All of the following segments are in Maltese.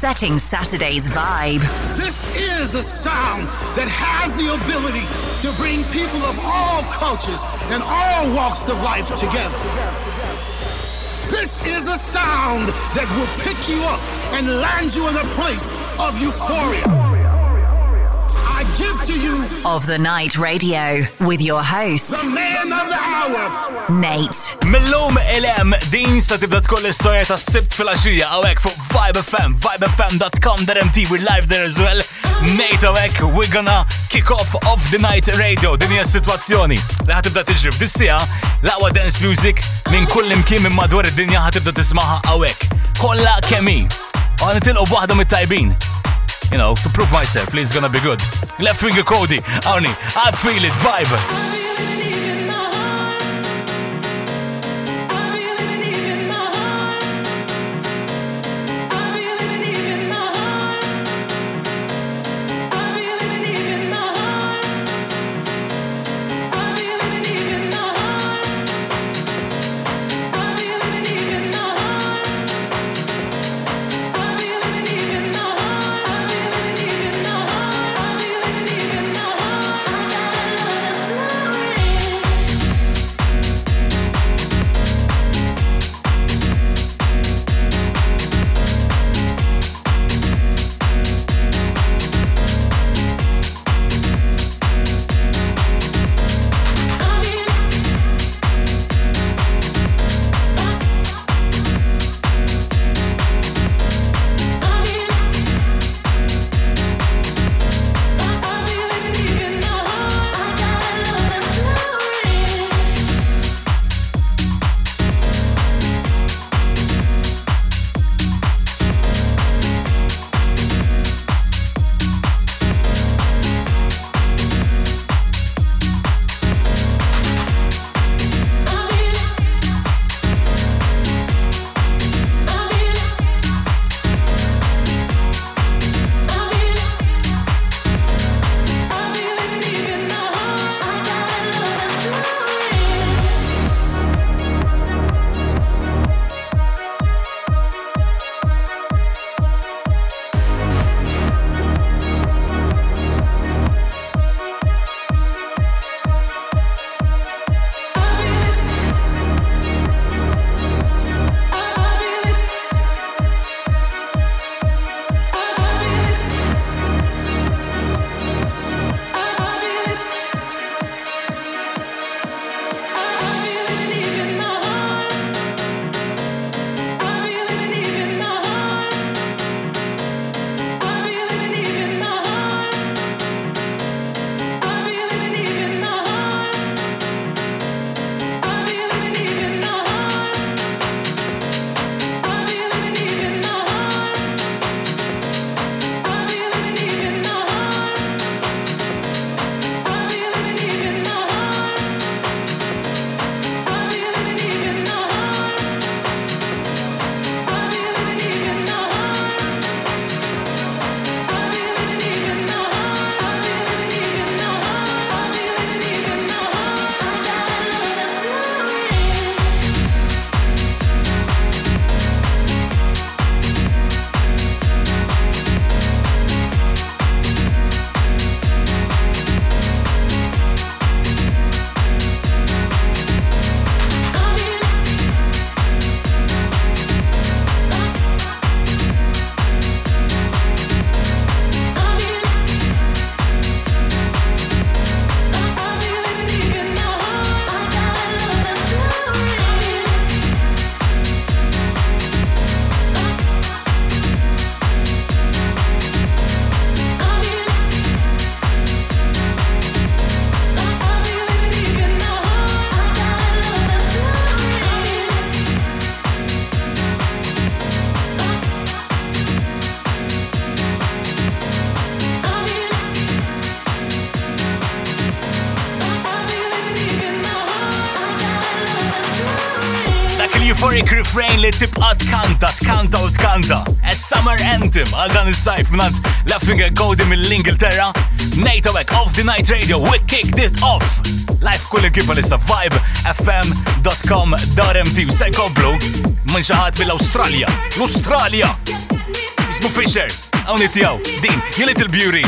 setting Saturday's vibe. This is a sound that has the ability to bring people of all cultures and all walks of life together. This is a sound that will pick you up and land you in a place of euphoria. give to you of the night radio with your host the man of the hour Nate Millum LM din sa tibda tkun l-istorja ta' sibt fil-għaxija għawek fuq Vibe FM we're live there as well Nate għawek we're gonna kick off of the night radio din hija situazzjoni li ħatibda tiġri f'dissija l-aqwa dance music minn kull imkien minn madwar id-dinja ħatibda tismaħa għawek kolla kemi għan tilqu b'waħda mit-tajbin you know, to prove myself. It's gonna be good. Left finger Cody, Arnie, I feel it, vibe. Phantom għal dan il sajf minant Laffinger Cody mill-Ingilterra. Nejta wek of the night radio we kicked it off. Life kull kipa lissa vibefm.com.mt u se koblu minn xaħat mill-Australja. l australia Ismu Fisher, għawni tijaw, din, you little beauty.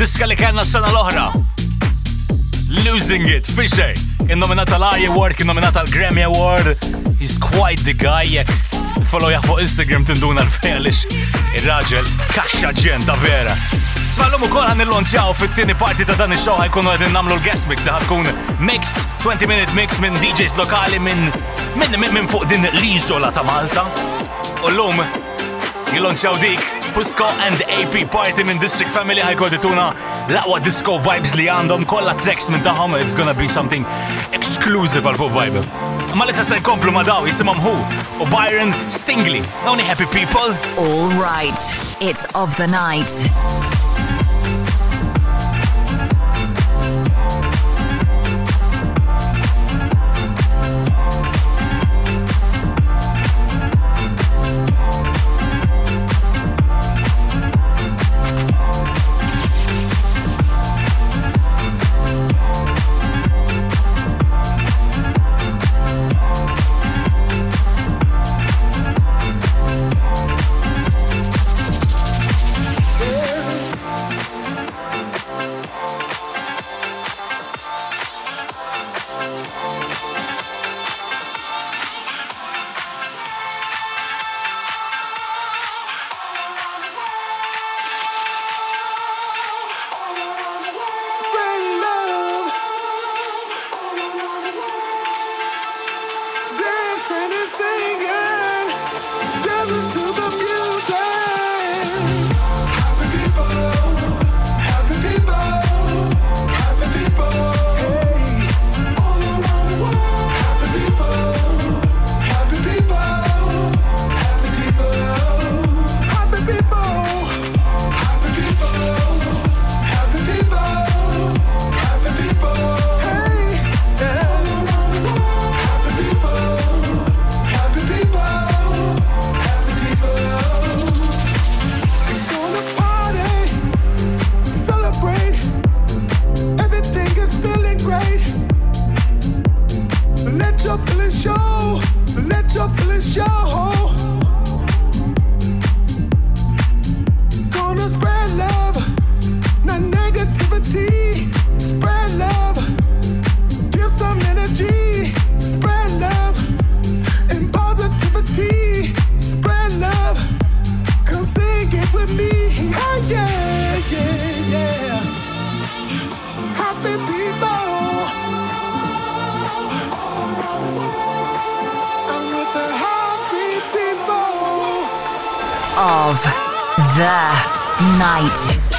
diska li kellna s-sena l ohra Losing It, Fisher, Il-nominata l-I Award, il-nominata l-Grammy Award. He's quite the guy, jek follow fuq Instagram tinduna l-felix. Il-raġel, kaxa ġen, ġenda vera. Smallum u kol għan il-lonċaw fit-tini parti ta' dan il-show ħajkunu għedin namlu l-guest mix, ħatkun mix, 20-minute mix minn DJs lokali minn minn minn fuq din l-izola ta' Malta. U l-lum Jilonċaw dik, Pusko and AP Party minn District Family ħajkodituna l-aqwa disco vibes li għandhom kolla tracks minn taħom, it's gonna be something exclusive għal fuq vibe. Ma l-issa se jkomplu ma daw jisimam hu u Byron Stingley. Only happy people. All right, it's of the night. night.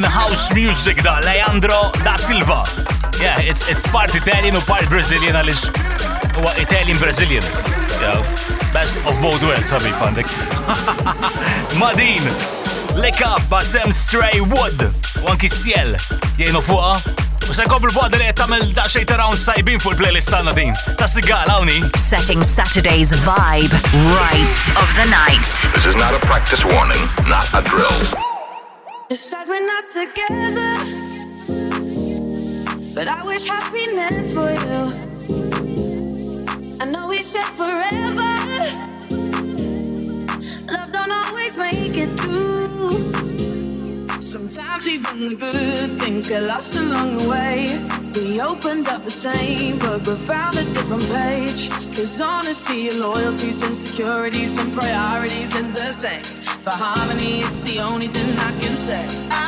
Latin House Music da Leandro da Silva. Yeah, it's it's part Italian u part Brazilian għalix Well, Italian Brazilian. Yeah, best of both worlds ħabi pandek. Madin, Lick Up by Sam Stray Wood u anki Ciel jgħinu fuqa. U se kopru bħad li jgħetamil da' xejta around sajbin fuq il-playlist għanna din. Ta' sigħal għawni. Setting Saturday's vibe right of the night. This is not a practice warning, not a drill. It's Saturday. together. But I wish happiness for you. I know we said forever. Love don't always make it through. Sometimes even the good things get lost along the way. We opened up the same but but found a different page. Cause honesty and loyalties and and priorities ain't the same. For harmony, it's the only thing I can say. I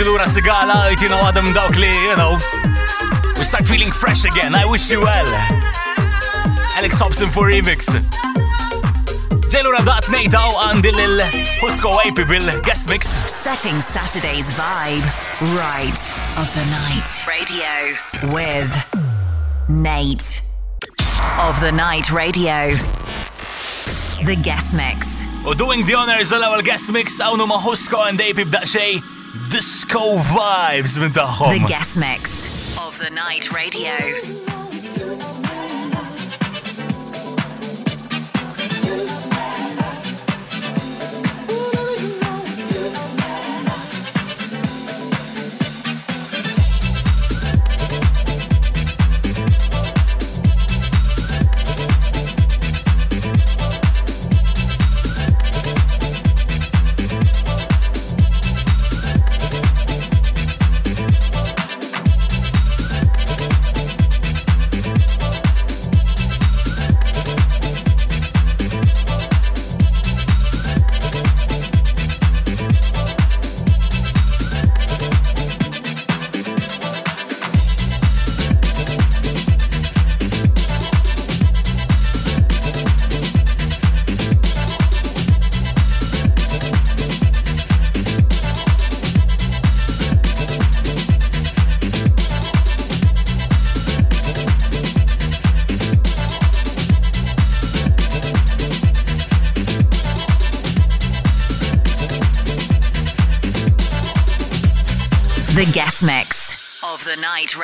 ġilura sigala, jtina għadam dawk li, you know, we start feeling fresh again, I wish you well. Alex Hobson for remix. Ġilura daqt nejtaw għandil il-Husko Wapi bil-Guest Mix. Setting Saturday's vibe right of the night. Radio with Nate of the Night Radio. The Guest Mix. U doing the honors għal għal guest mix għawnu maħusko and dej xej Disco vibes with the home. The guest mix of the night radio.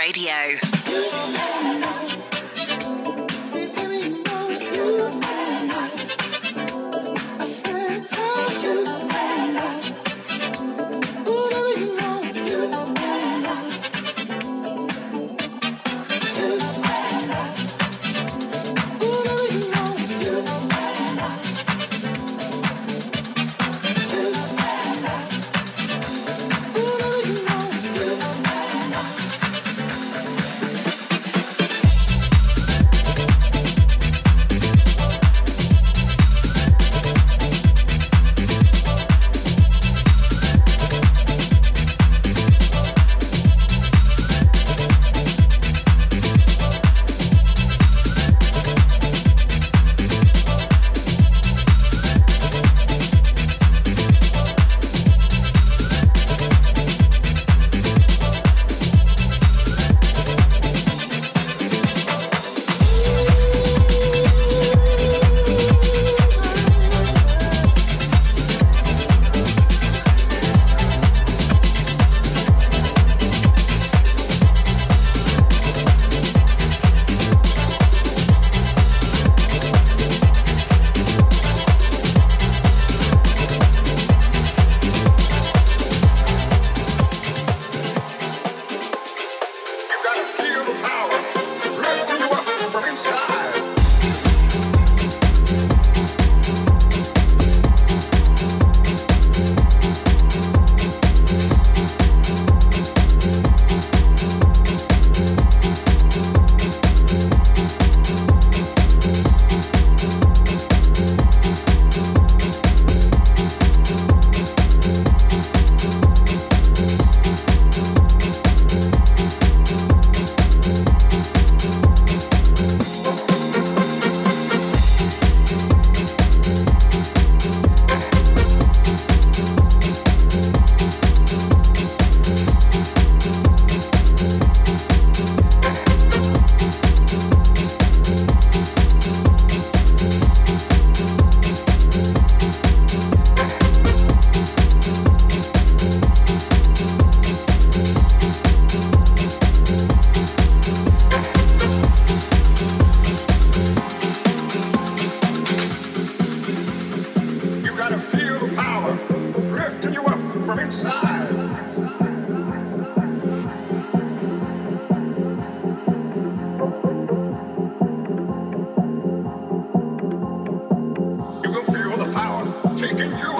Radio. you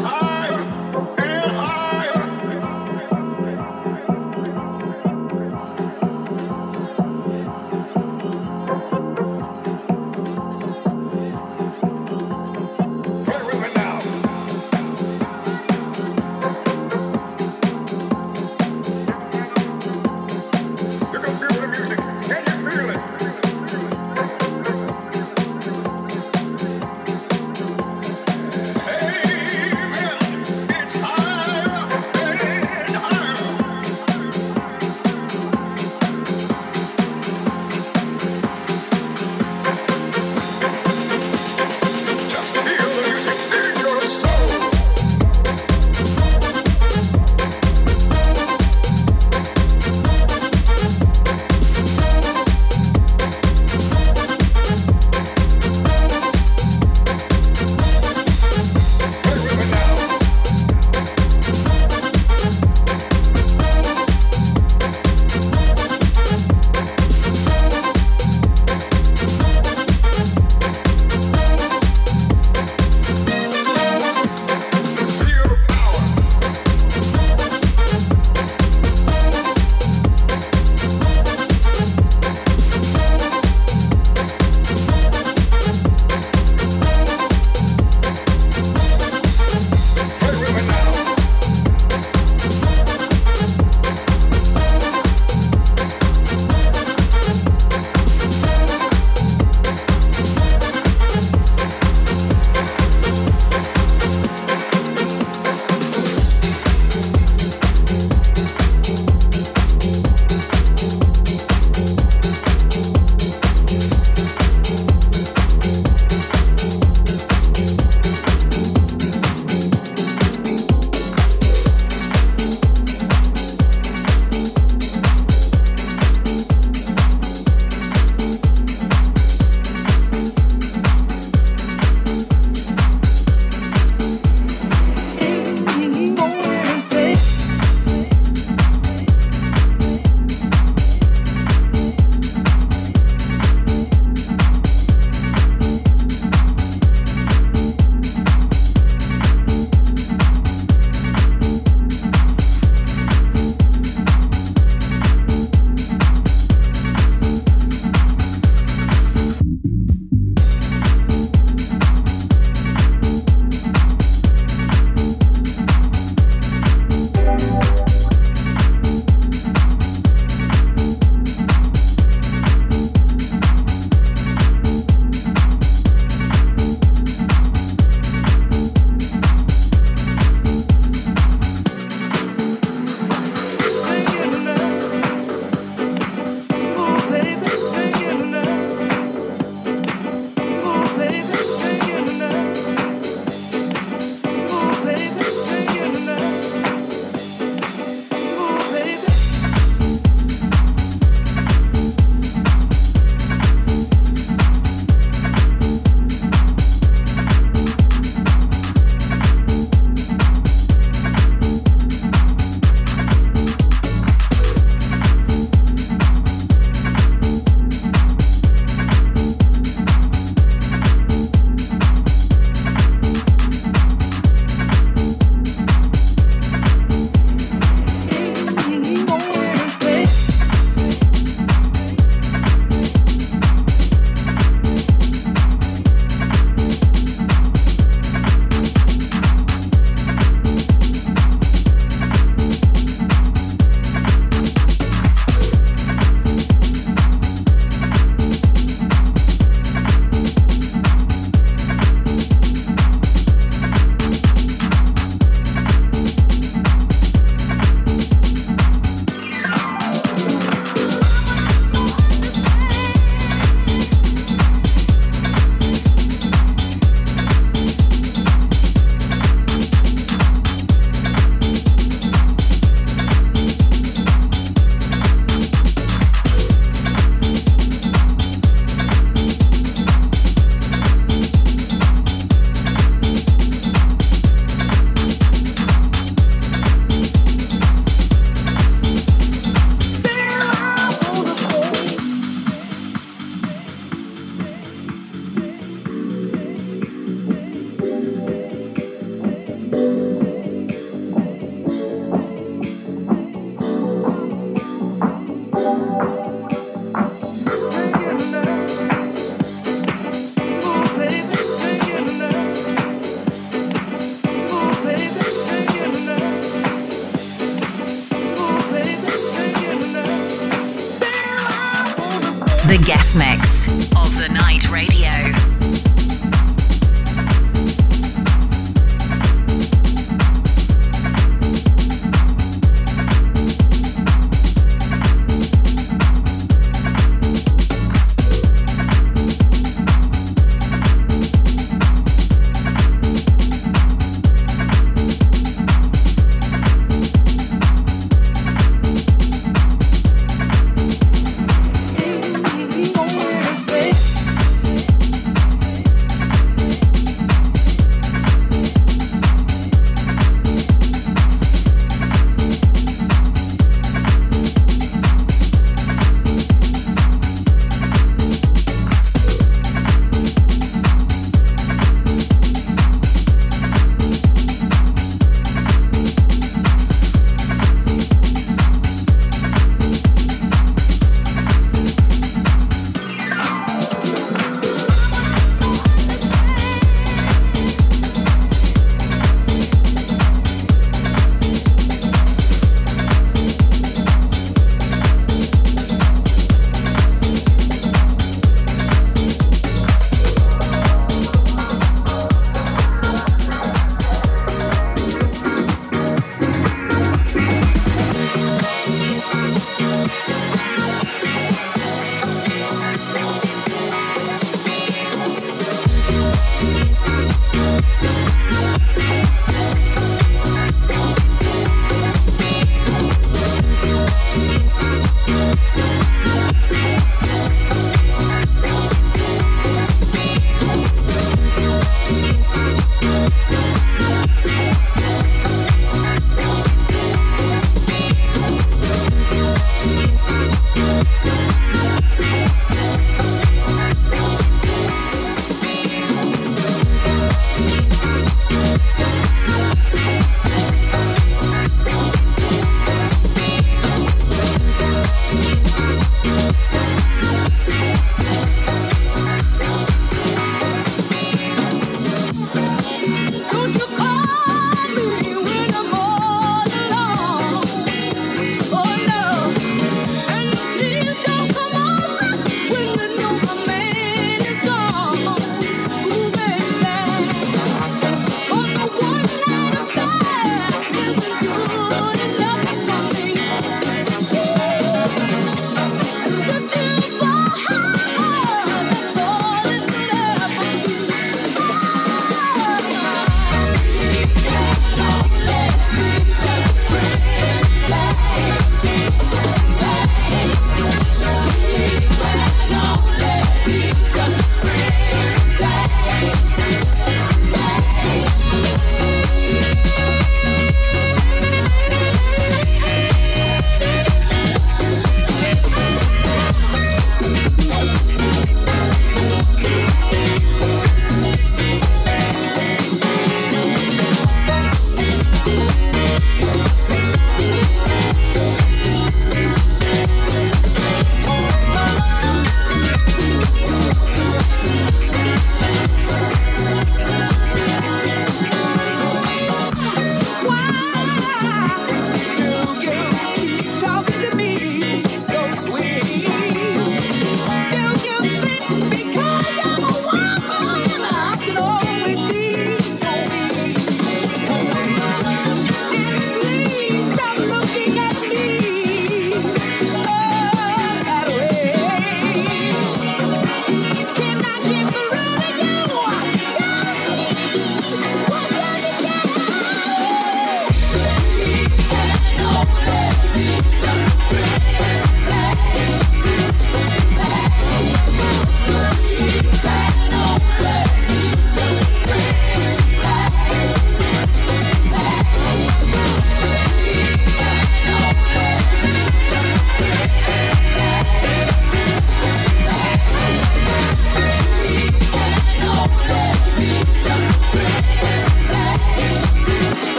the guest mix.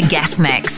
the guest mix.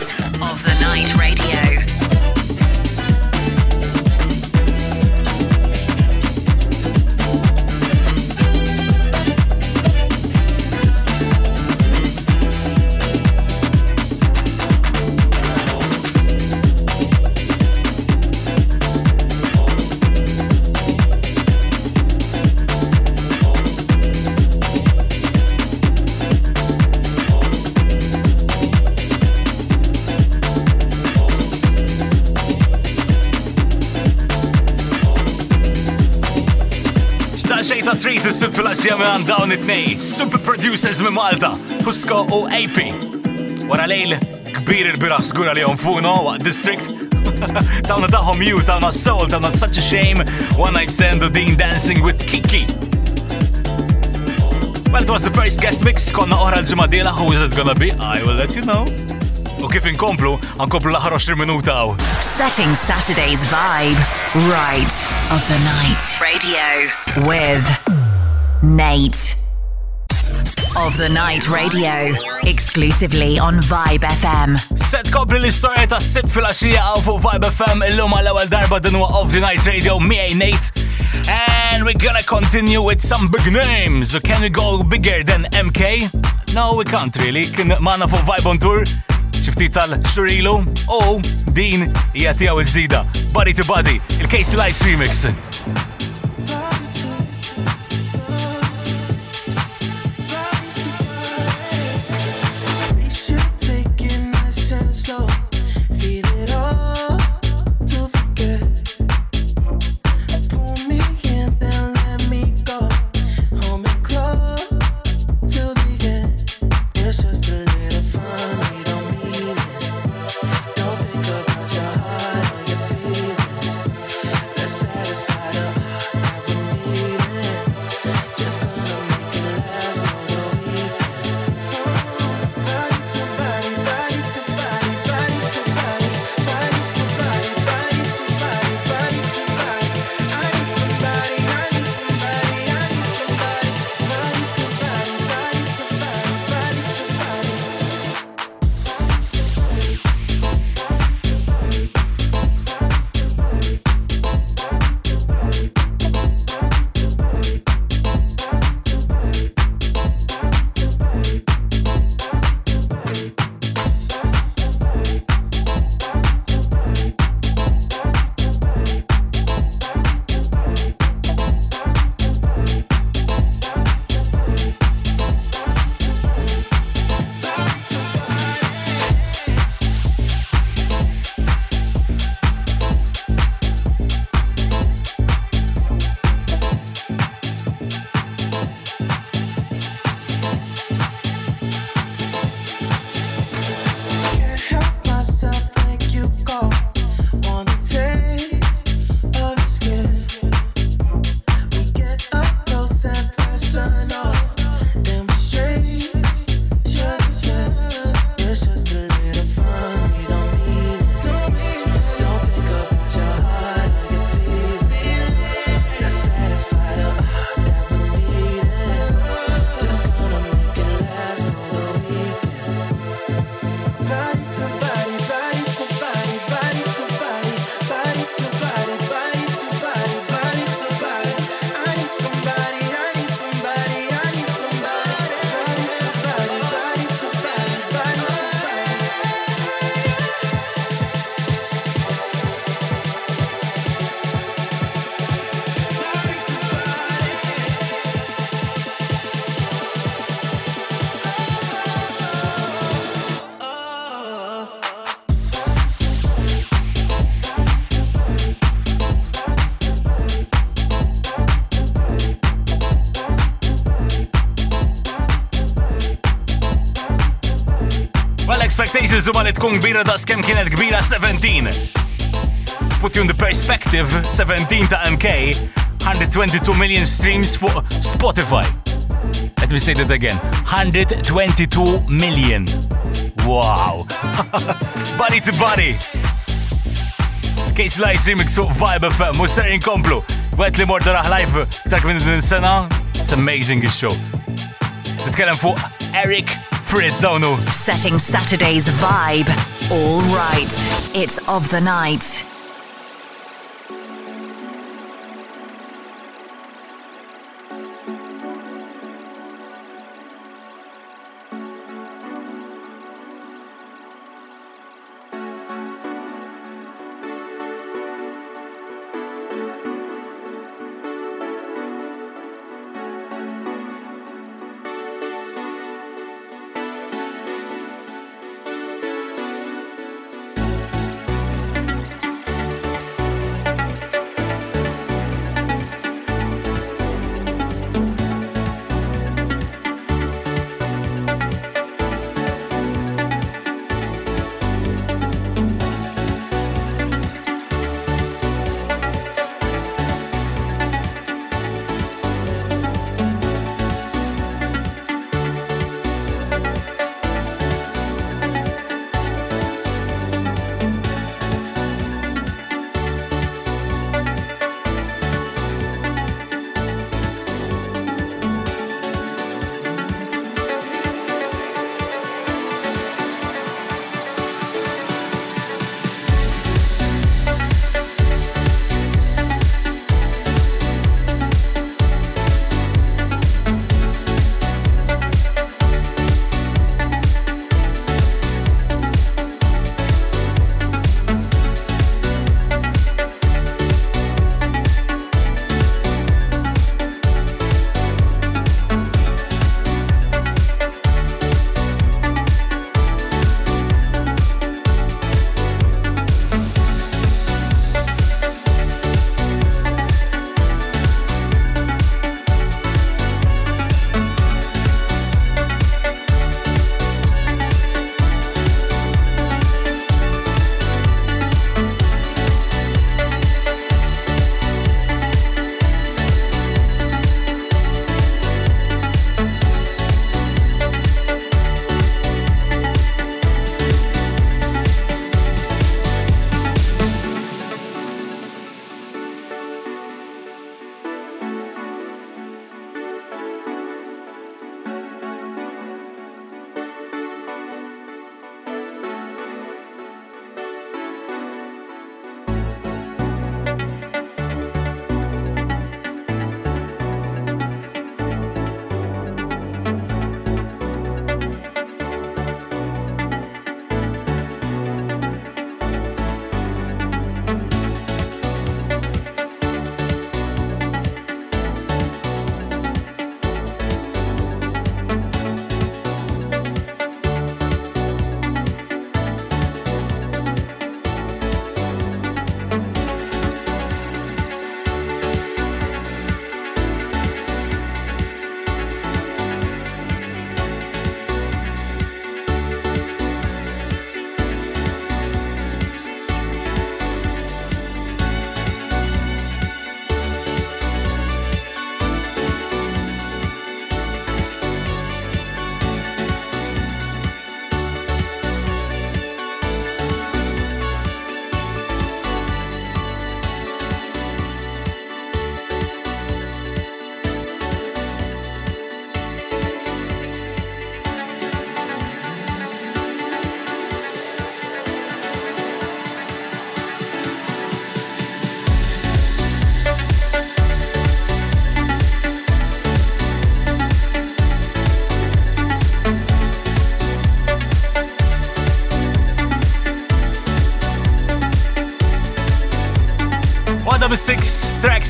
Nejt u sil-filaxija minn dawn it-nej, super producers minn Malta, Pusko u AP. Wara lejl, kbir il-bira skura li funo waqt district. Tawna taħom you, tawna soul, tawna such a shame, one night stand u dancing with Kiki. Well, it was the first guest mix, konna oħra l-ġemadela, who is it gonna be? I will let you know. U kif inkomplu, għankomplu l 20 minuta għaw. Setting Saturday's vibe, right of the night. Radio with Nate. Of the Night Radio, exclusively on Vibe FM. Set kopri l-istoria ta' sip fil-axija għaw fuq Vibe FM il-lum għal darba din huwa Of the Night Radio miegħi eh, Nate. And we're gonna continue with some big names. Can we go bigger than MK? No, we can't really. Kien mana fuq Vibe on Tour xifti tal Shurilu, u din hija tiegħu il-ġdida. Body to Body, il-Case Lights Remix. Miex il-zuma li tkun kbira da' skem kienet kbira 17. Put you in the perspective, 17 ta' MK, 122 million streams for Spotify. Let me say that again, 122 million. Wow! body to body! Case Lights remix fuq Vibe FM, We're saying inkomplu. Wet li morda raħ live, tak minn din sena, it's amazing this show Let's him for Eric Fritz Setting Saturday's vibe. All right. It's of the night.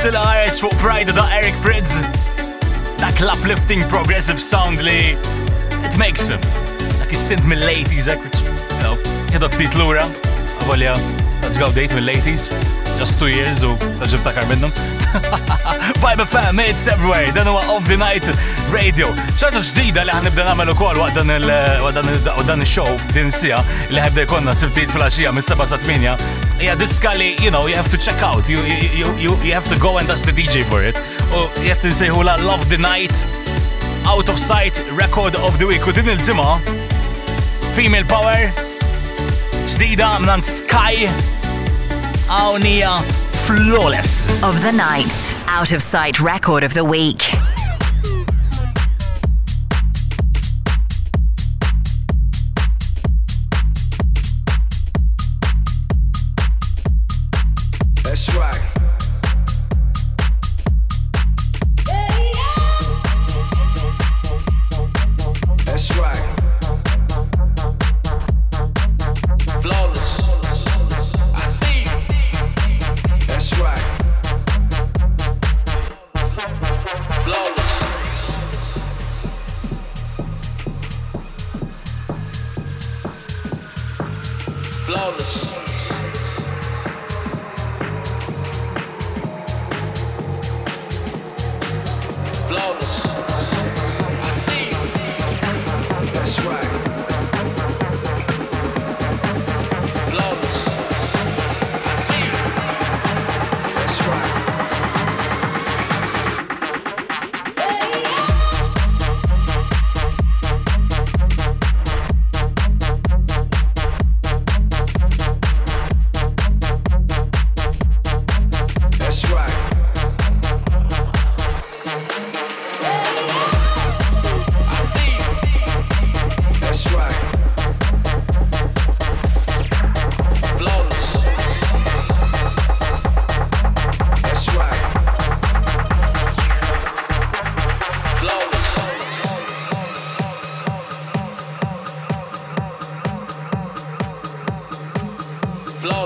Silla Arts fuq Pride da' Eric Prids. Dak l-uplifting progressive sound li it makes him. Dak is-sint ladies s dak you know, jidha ftit lura. Abolja, let's go date mill ladies Just two years u taġib takar minnum. Vibe FM, it's everywhere. Dan huwa of the night radio. ċarta ġdida li ħanibda nagħmel ukoll waqt dan il-show din sija li ħabda jkollna sibtiet fil-għaxija mis-7 sa 8 yeah, this Scully, you know, you have to check out. You you you you have to go and ask the DJ for it. Or oh, you have to say hula love the night. Out of sight record of the week. U din Female Power ġdida minn Sky Awnija Flawless of the night. Out of sight record of the week.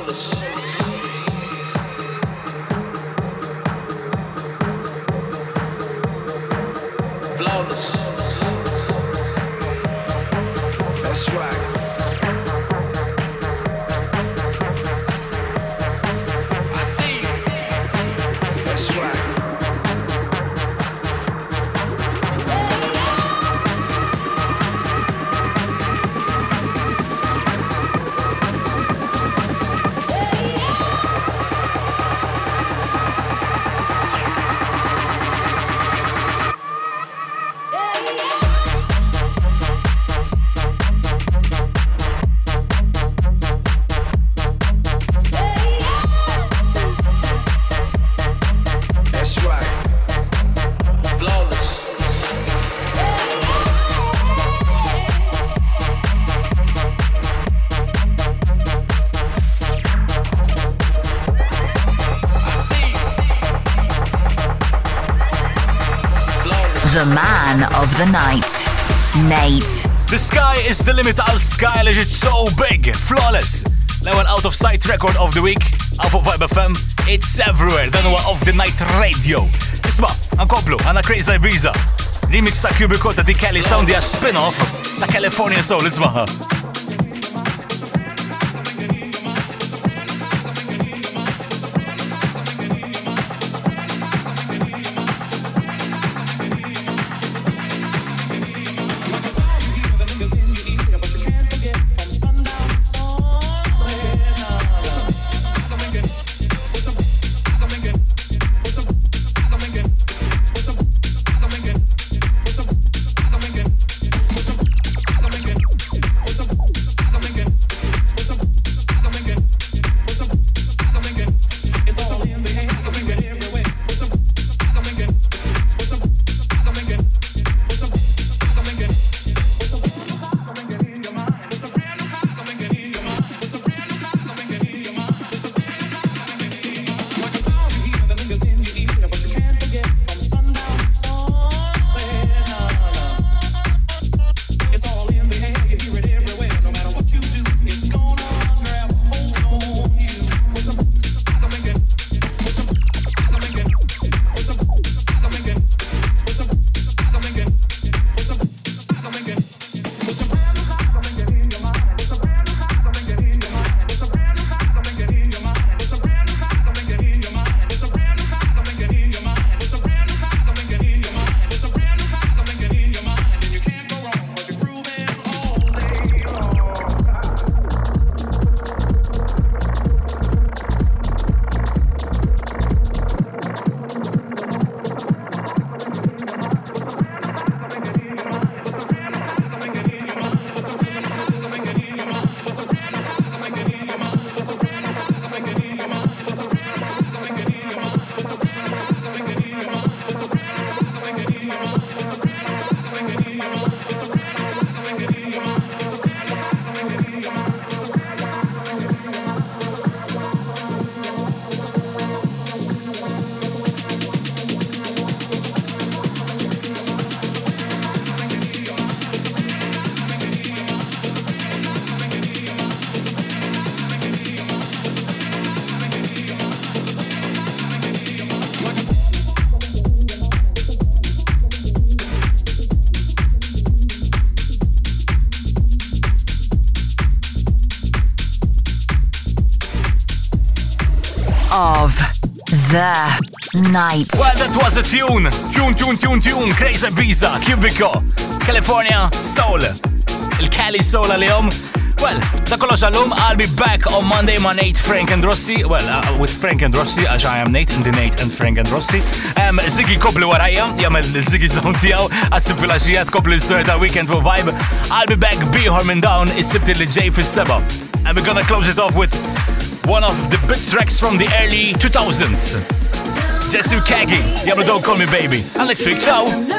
colors. the night. Nate. The sky is the limit għal sky legit so big, flawless. l out of sight record of the week, alpha fuq Vibe FM, it's everywhere, dan huwa of the night radio. Isma, għankoblu, għanna Crazy Ibiza. Remix ta' cubicota di Kelly Sound, ja spin-off ta' California Soul, ismaha. The Night. Well, that was a tune. Tune, tune, tune, tune. Crazy Visa, Cubico, California Soul. Il-Cali Soul għal Well, da kollox għallum, I'll be back on Monday my Nate, Frank and Rossi. Well, uh, with Frank and Rossi, as I am Nate and the Nate and Frank and Rossi. Um, Ziggy kobli warajja, jgħamil Ziggy zon tijaw, għasib fil-axijat kobli l-istoria ta' Weekend for Vibe. I'll be back, be Horman Down, is-sibti li ġej fil-seba. And we're gonna close it off with one of the big tracks from the early 2000s. Jesse Kagi, yeah, but don't call me baby. And next week, ciao!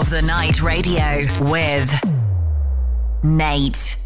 of the Night Radio with Nate.